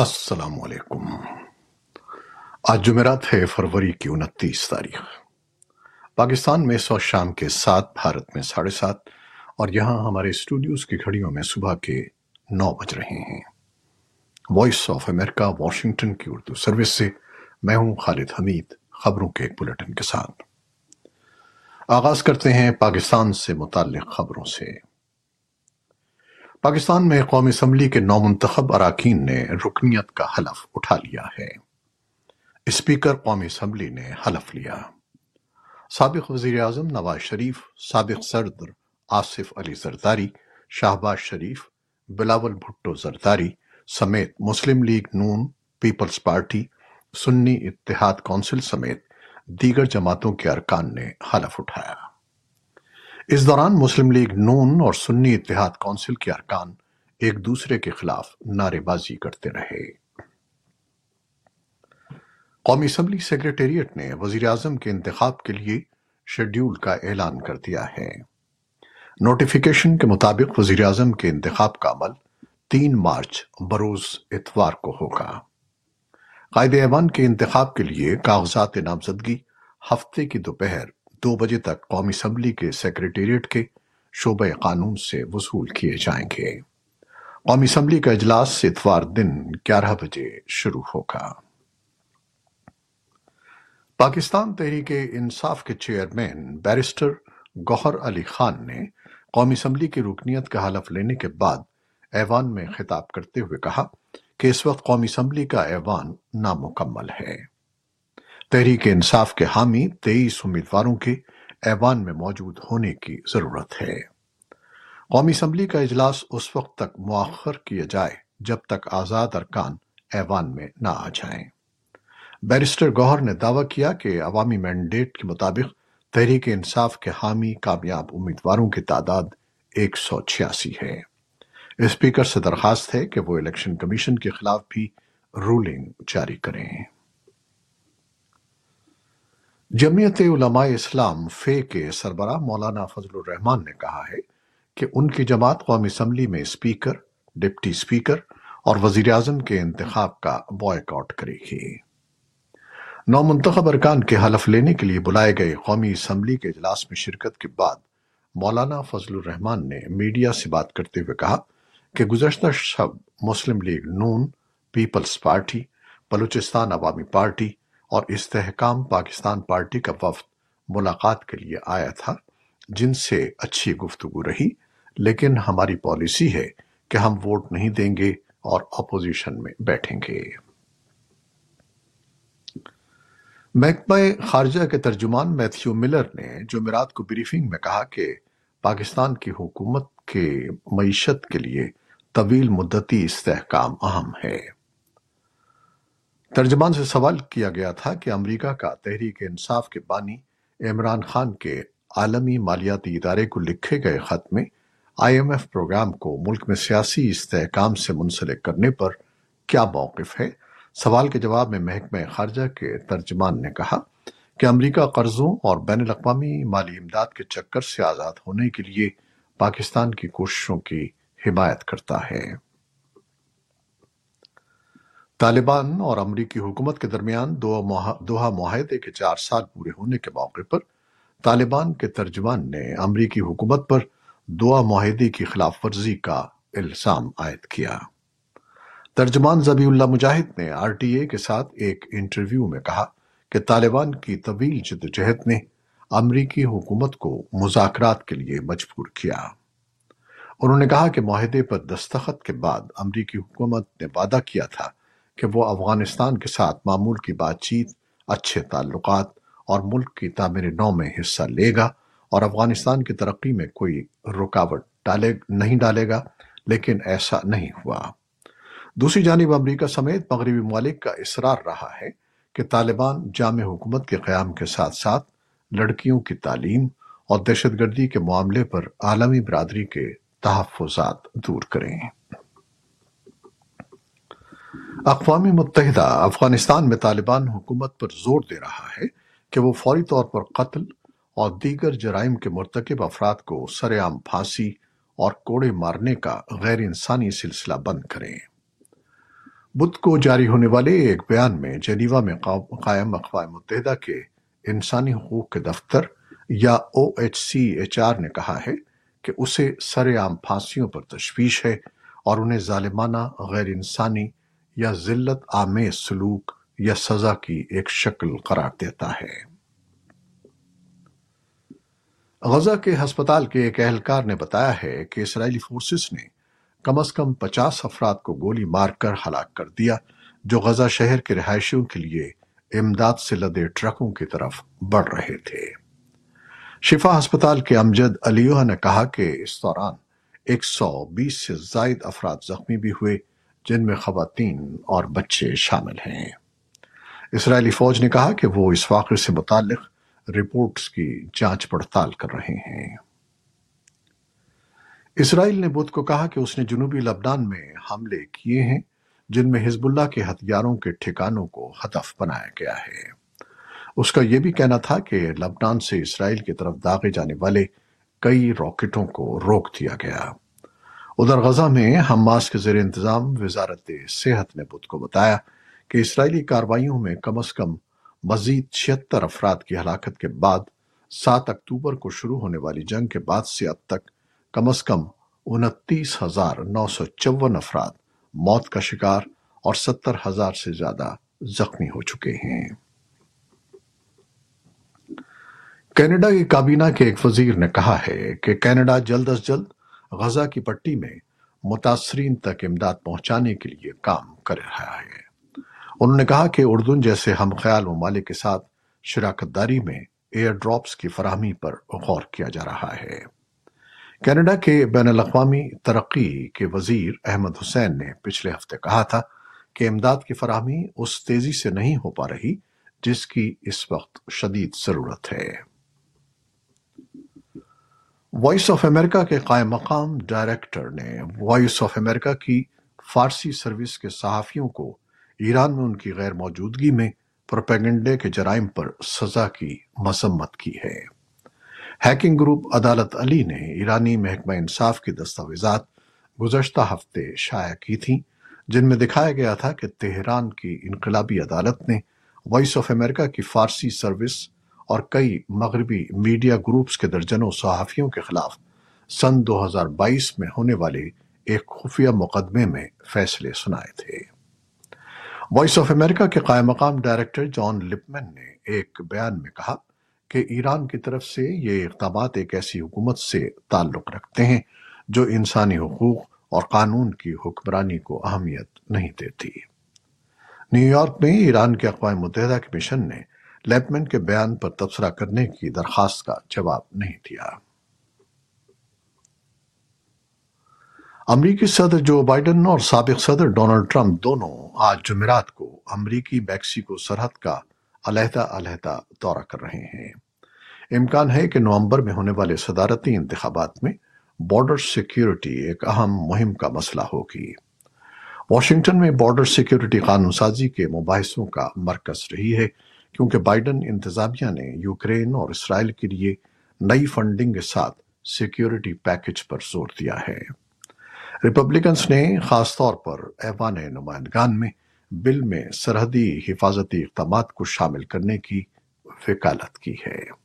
السلام علیکم۔ آج جمعرات ہے فروری کی انتیس تاریخ۔ پاکستان میں سو شام کے سات، بھارت میں ساڑھے سات، اور یہاں ہمارے اسٹوڈیوز کی گھڑیوں میں صبح کے نو بج رہے ہیں۔ وائس آف امریکہ واشنگٹن کی اردو سروس سے میں ہوں خالد حمید، خبروں کے ایک بلٹن کے ساتھ۔ آغاز کرتے ہیں پاکستان سے متعلق خبروں سے۔ پاکستان میں قومی اسمبلی کے نو منتخب اراکین نے رکنیت کا حلف اٹھا لیا ہے۔ اسپیکر قومی اسمبلی نے حلف لیا۔ سابق وزیر اعظم نواز شریف، سابق صدر آصف علی زرداری، شہباز شریف، بلاول بھٹو زرداری سمیت مسلم لیگ نون، Peoples party, Sunni Ittehad council سمیت دیگر جماعتوں کے ارکان نے حلف اٹھایا۔ اس دوران مسلم لیگ نون اور سنی اتحاد کونسل کے ارکان ایک دوسرے کے خلاف نعرے بازی کرتے رہے۔ قومی اسمبلی سیکریٹریٹ نے وزیر اعظم کے انتخاب کے لیے شیڈیول کا اعلان کر دیا ہے۔ نوٹیفیکیشن کے مطابق وزیر اعظم کے انتخاب کا عمل تین مارچ بروز اتوار کو ہوگا۔ قائد ایوان کے انتخاب کے لیے کاغذات نامزدگی ہفتے کی دوپہر دو بجے تک قومی اسمبلی کے سیکریٹریٹ کے شعبہ قانون سے وصول کیے جائیں گے۔ قومی اسمبلی کا اجلاس اتوار دن گیارہ بجے شروع ہوگا۔ پاکستان تحریک انصاف کے چیئرمین بیرسٹر گوہر علی خان نے قومی اسمبلی کی رکنیت کا حلف لینے کے بعد ایوان میں خطاب کرتے ہوئے کہا کہ اس وقت قومی اسمبلی کا ایوان نامکمل ہے۔ تحریک انصاف کے حامی تیئیس امیدواروں کے ایوان میں موجود ہونے کی ضرورت ہے۔ قومی اسمبلی کا اجلاس اس وقت تک مؤخر کیا جائے جب تک آزاد ارکان ایوان میں نہ آ جائیں۔ بیرسٹر گوہر نے دعویٰ کیا کہ عوامی مینڈیٹ کے مطابق تحریک انصاف کے حامی کامیاب امیدواروں کی تعداد ایک سو چھیاسی ہے۔ اسپیکر سے درخواست ہے کہ وہ الیکشن کمیشن کے خلاف بھی رولنگ جاری کریں۔ جمعیت علماء اسلام فے کے سربراہ مولانا فضل الرحمان نے کہا ہے کہ ان کی جماعت قومی اسمبلی میں اسپیکر ڈپٹی اسپیکر اور وزیر اعظم کے انتخاب کا بوائک آؤٹ کرے گی۔ نو منتخب ارکان کے حلف لینے کے لیے بلائے گئے قومی اسمبلی کے اجلاس میں شرکت کے بعد مولانا فضل الرحمان نے میڈیا سے بات کرتے ہوئے کہا کہ گزشتہ شب مسلم لیگ نون، Peoples party, Balochistan Awami party اور استحکام پاکستان پارٹی کا وفد ملاقات کے لیے آیا تھا، جن سے اچھی گفتگو رہی، لیکن ہماری پالیسی ہے کہ ہم ووٹ نہیں دیں گے اور اپوزیشن میں بیٹھیں گے۔ محکمہ خارجہ کے ترجمان میتھیو ملر نے جمعرات کو بریفنگ میں کہا کہ پاکستان کی حکومت کے معیشت کے لیے طویل مدتی استحکام اہم ہے۔ ترجمان سے سوال کیا گیا تھا کہ امریکہ کا تحریک انصاف کے بانی عمران خان کے عالمی مالیاتی ادارے کو لکھے گئے خط میں آئی ایم ایف پروگرام کو ملک میں سیاسی استحکام سے منسلک کرنے پر کیا موقف ہے؟ سوال کے جواب میں محکمہ خارجہ کے ترجمان نے کہا کہ امریکہ قرضوں اور بین الاقوامی مالی امداد کے چکر سے آزاد ہونے کے لیے پاکستان کی کوششوں کی حمایت کرتا ہے۔ طالبان اور امریکی حکومت کے درمیان دوہا معاہدے کے چار سال پورے ہونے کے موقع پر طالبان کے ترجمان نے امریکی حکومت پر دعا معاہدے کی خلاف ورزی کا الزام عائد کیا۔ ترجمان زبی اللہ مجاہد نے آر ٹی اے کے ساتھ ایک انٹرویو میں کہا کہ طالبان کی طویل جدوجہد نے امریکی حکومت کو مذاکرات کے لیے مجبور کیا۔ انہوں نے کہا کہ معاہدے پر دستخط کے بعد امریکی حکومت نے وعدہ کیا تھا کہ وہ افغانستان کے ساتھ معمول کی بات چیت، اچھے تعلقات اور ملک کی تعمیر نو میں حصہ لے گا اور افغانستان کی ترقی میں کوئی رکاوٹ ڈالے، نہیں ڈالے گا، لیکن ایسا نہیں ہوا۔ دوسری جانب امریکہ سمیت مغربی ممالک کا اصرار رہا ہے کہ طالبان جامع حکومت کے قیام کے ساتھ ساتھ لڑکیوں کی تعلیم اور دہشت گردی کے معاملے پر عالمی برادری کے تحفظات دور کریں۔ اقوام متحدہ افغانستان میں طالبان حکومت پر زور دے رہا ہے کہ وہ فوری طور پر قتل اور دیگر جرائم کے مرتکب افراد کو سر عام پھانسی اور کوڑے مارنے کا غیر انسانی سلسلہ بند کریں۔ بدھ کو جاری ہونے والے ایک بیان میں جنیوا میں قائم اقوام متحدہ کے انسانی حقوق کے دفتر یا O H C H R نے کہا ہے کہ اسے سر عام پھانسیوں پر تشویش ہے اور انہیں ظالمانہ غیر انسانی یا ذلت آمیز سلوک یا سزا کی ایک شکل قرار دیتا ہے۔ غزہ کے ہسپتال کے ایک اہلکار نے بتایا ہے کہ اسرائیلی فورسز نے کم از کم پچاس افراد کو گولی مار کر ہلاک کر دیا، جو غزہ شہر کے رہائشیوں کے لیے امداد سے لدے ٹرکوں کی طرف بڑھ رہے تھے۔ شفا ہسپتال کے امجد علیوہ نے کہا کہ اس دوران ایک سو بیس سے زائد افراد زخمی بھی ہوئے جن میں خواتین اور بچے شامل ہیں۔ اسرائیلی فوج نے کہا کہ وہ اس واقعے سے متعلق رپورٹس کی جانچ پڑتال کر رہے ہیں۔ اسرائیل نے بدھ کو کہا کہ اس نے جنوبی لبنان میں حملے کیے ہیں، جن میں حزب اللہ کے ہتھیاروں کے ٹھکانوں کو ہدف بنایا گیا ہے۔ اس کا یہ بھی کہنا تھا کہ لبنان سے اسرائیل کی طرف داغے جانے والے کئی راکٹوں کو روک دیا گیا۔ ادھر غزہ میں حماس کے زیر انتظام وزارت صحت نے بدھ کو بتایا کہ اسرائیلی کاروائیوں میں کم از کم مزید چھتر افراد کی ہلاکت کے بعد سات اکتوبر کو شروع ہونے والی جنگ کے بعد سے اب تک کم از کم انتیس ہزار نو سو چون افراد موت کا شکار اور ستر ہزار سے زیادہ زخمی ہو چکے ہیں۔ کینیڈا کی کابینہ کے ایک وزیر نے کہا ہے کہ کینیڈا جلد از جلد غزہ کی پٹی میں متاثرین تک امداد پہنچانے کے لیے کام کر رہا ہے۔ انہوں نے کہا کہ اردن جیسے ہم خیال ممالک کے ساتھ شراکت داری میں ایئر ڈراپس کی فراہمی پر غور کیا جا رہا ہے۔ کینیڈا کے بین الاقوامی ترقی کے وزیر احمد حسین نے پچھلے ہفتے کہا تھا کہ امداد کی فراہمی اس تیزی سے نہیں ہو پا رہی جس کی اس وقت شدید ضرورت ہے۔ وائس آف امریکہ کے قائم مقام ڈائریکٹر نے وائس آف امریکہ کی فارسی سروس کے صحافیوں کو ایران میں ان کی غیر موجودگی میں پروپیگنڈے کے جرائم پر سزا کی مذمت کی ہے۔ ہیکنگ گروپ عدالت علی نے ایرانی محکمہ انصاف کی دستاویزات گزشتہ ہفتے شائع کی تھیں، جن میں دکھایا گیا تھا کہ تہران کی انقلابی عدالت نے وائس آف امریکہ کی فارسی سروس اور کئی مغربی میڈیا گروپس کے درجنوں صحافیوں کے خلاف سن دو ہزار بائیس میں ہونے والے ایک خفیہ مقدمے میں فیصلے سنائے تھے۔ وائس آف امریکہ کے قائم مقام ڈائریکٹر جان لپمن نے ایک بیان میں کہا کہ ایران کی طرف سے یہ اقدامات ایک ایسی حکومت سے تعلق رکھتے ہیں جو انسانی حقوق اور قانون کی حکمرانی کو اہمیت نہیں دیتی۔ نیو یارک میں ایران کے اقوام متحدہ کے مشن نے لیپمن کے بیان پر تبصرہ کرنے کی درخواست کا جواب نہیں دیا۔ امریکی صدر جو بائیڈن اور سابق صدر ڈونلڈ ٹرمپ دونوں آج جمعرات کو امریکی میکسیکو سرحد کا علیحدہ علیحدہ دورہ کر رہے ہیں۔ امکان ہے کہ نومبر میں ہونے والے صدارتی انتخابات میں بارڈر سیکیورٹی ایک اہم مہم کا مسئلہ ہوگی۔ واشنگٹن میں بارڈر سیکیورٹی قانون سازی کے مباحثوں کا مرکز رہی ہے۔ کیونکہ بائیڈن انتظامیہ نے یوکرین اور اسرائیل کے لیے نئی فنڈنگ کے ساتھ سیکیورٹی پیکج پر زور دیا ہے۔ ریپبلکنز نے خاص طور پر ایوان نمائندگان میں بل میں سرحدی حفاظتی اقدامات کو شامل کرنے کی وکالت کی ہے۔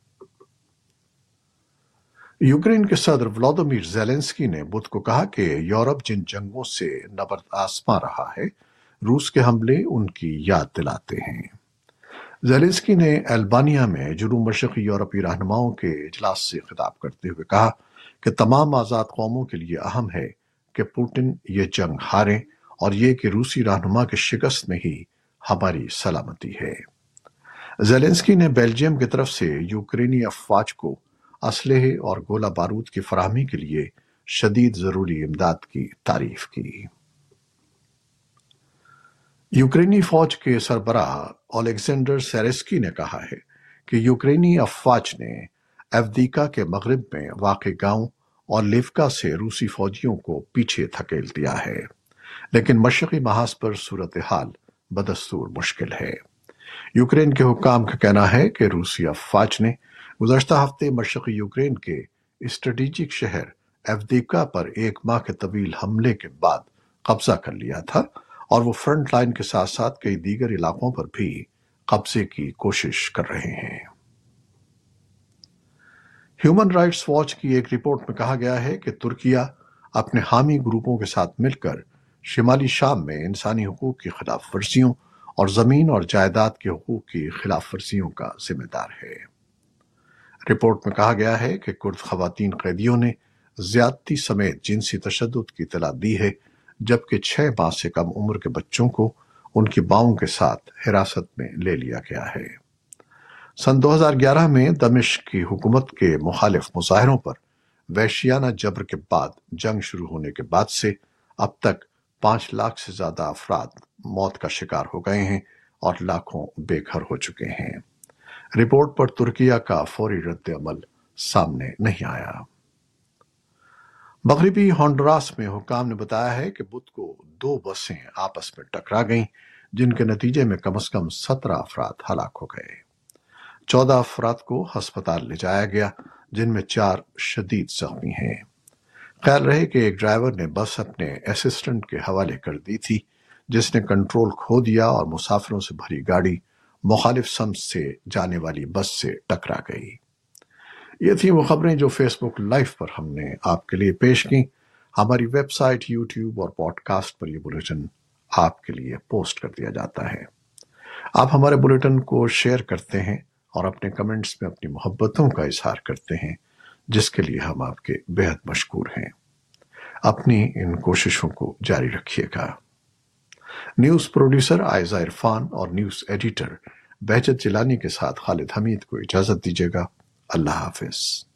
یوکرین کے صدر ولادمیر زیلنسکی نے بدھ کو کہا کہ یورپ جن جنگوں سے نبرد آسما رہا ہے، روس کے حملے ان کی یاد دلاتے ہیں۔ زیلنسکی نے البانیا میں جنوب مشرقی یورپی رہنماؤں کے اجلاس سے خطاب کرتے ہوئے کہا کہ تمام آزاد قوموں کے لیے اہم ہے کہ پوٹن یہ جنگ ہارے اور یہ کہ روسی رہنما کے شکست میں ہی ہماری سلامتی ہے۔ زیلنسکی نے بیلجیم کی طرف سے یوکرینی افواج کو اسلحے اور گولہ بارود کی فراہمی کے لیے شدید ضروری امداد کی تعریف کی۔ یوکرینی فوج کے سربراہ الیگزینڈر سیریسکی نے کہا ہے کہ یوکرینی افواج نے افدیکا کے مغرب میں واقع گاؤں اور لیفکا سے روسی فوجیوں کو پیچھے تھکیل دیا ہے۔ لیکن مشرقی محاذ پر صورتحال بدستور مشکل ہے۔ یوکرین کے حکام کا کہنا ہے کہ روسی افواج نے گزشتہ ہفتے مشرقی یوکرین کے اسٹریٹجک شہر ایفدیکا پر ایک ماہ کے طویل حملے کے بعد قبضہ کر لیا تھا۔ اور وہ فرنٹ لائن کے ساتھ ساتھ کئی دیگر علاقوں پر بھی قبضے کی کوشش کر رہے ہیں۔ ہیومن رائٹس واچ کی ایک رپورٹ میں کہا گیا ہے کہ ترکیہ اپنے حامی گروپوں کے ساتھ مل کر شمالی شام میں انسانی حقوق کی خلاف ورزیوں اور زمین اور جائیداد کے حقوق کی خلاف ورزیوں کا ذمہ دار ہے۔ رپورٹ میں کہا گیا ہے کہ کرد خواتین قیدیوں نے زیادتی سمیت جنسی تشدد کی اطلاع دی ہے جبکہ چھ ماہ سے کم عمر کے بچوں کو ان کی باؤں کے ساتھ حراست میں لے لیا گیا ہے۔ سن دو ہزار گیارہ میں دمشق کی حکومت کے مخالف مظاہروں پر ویشیانہ جبر کے بعد جنگ شروع ہونے کے بعد سے اب تک پانچ لاکھ سے زیادہ افراد موت کا شکار ہو گئے ہیں اور لاکھوں بے گھر ہو چکے ہیں۔ رپورٹ پر ترکیہ کا فوری رد عمل سامنے نہیں آیا۔ مغربی ہونڈراس میں حکام نے بتایا ہے کہ بدھ کو دو بسیں آپس میں ٹکرا گئیں، جن کے نتیجے میں کم از کم سترہ افراد ہلاک ہو گئے۔ چودہ افراد کو ہسپتال لے جایا گیا، جن میں چار شدید زخمی ہیں۔ خیال رہے کہ ایک ڈرائیور نے بس اپنے اسسٹنٹ کے حوالے کر دی تھی، جس نے کنٹرول کھو دیا اور مسافروں سے بھری گاڑی مخالف سمت سے جانے والی بس سے ٹکرا گئی۔ یہ تھی وہ خبریں جو فیس بک لائف پر ہم نے آپ کے لیے پیش کی ہماری ویب سائٹ، یوٹیوب اور پوڈ کاسٹ پر یہ بلیٹن آپ کے لیے پوسٹ کر دیا جاتا ہے۔ آپ ہمارے بلیٹن کو شیئر کرتے ہیں اور اپنے کمنٹس میں اپنی محبتوں کا اظہار کرتے ہیں، جس کے لیے ہم آپ کے بہت مشکور ہیں۔ اپنی ان کوششوں کو جاری رکھیے گا۔ نیوز پروڈیوسر آئزہ عرفان اور نیوز ایڈیٹر بہجت جلانی کے ساتھ خالد حمید کو اجازت دیجیے گا۔ اللہ حافظ۔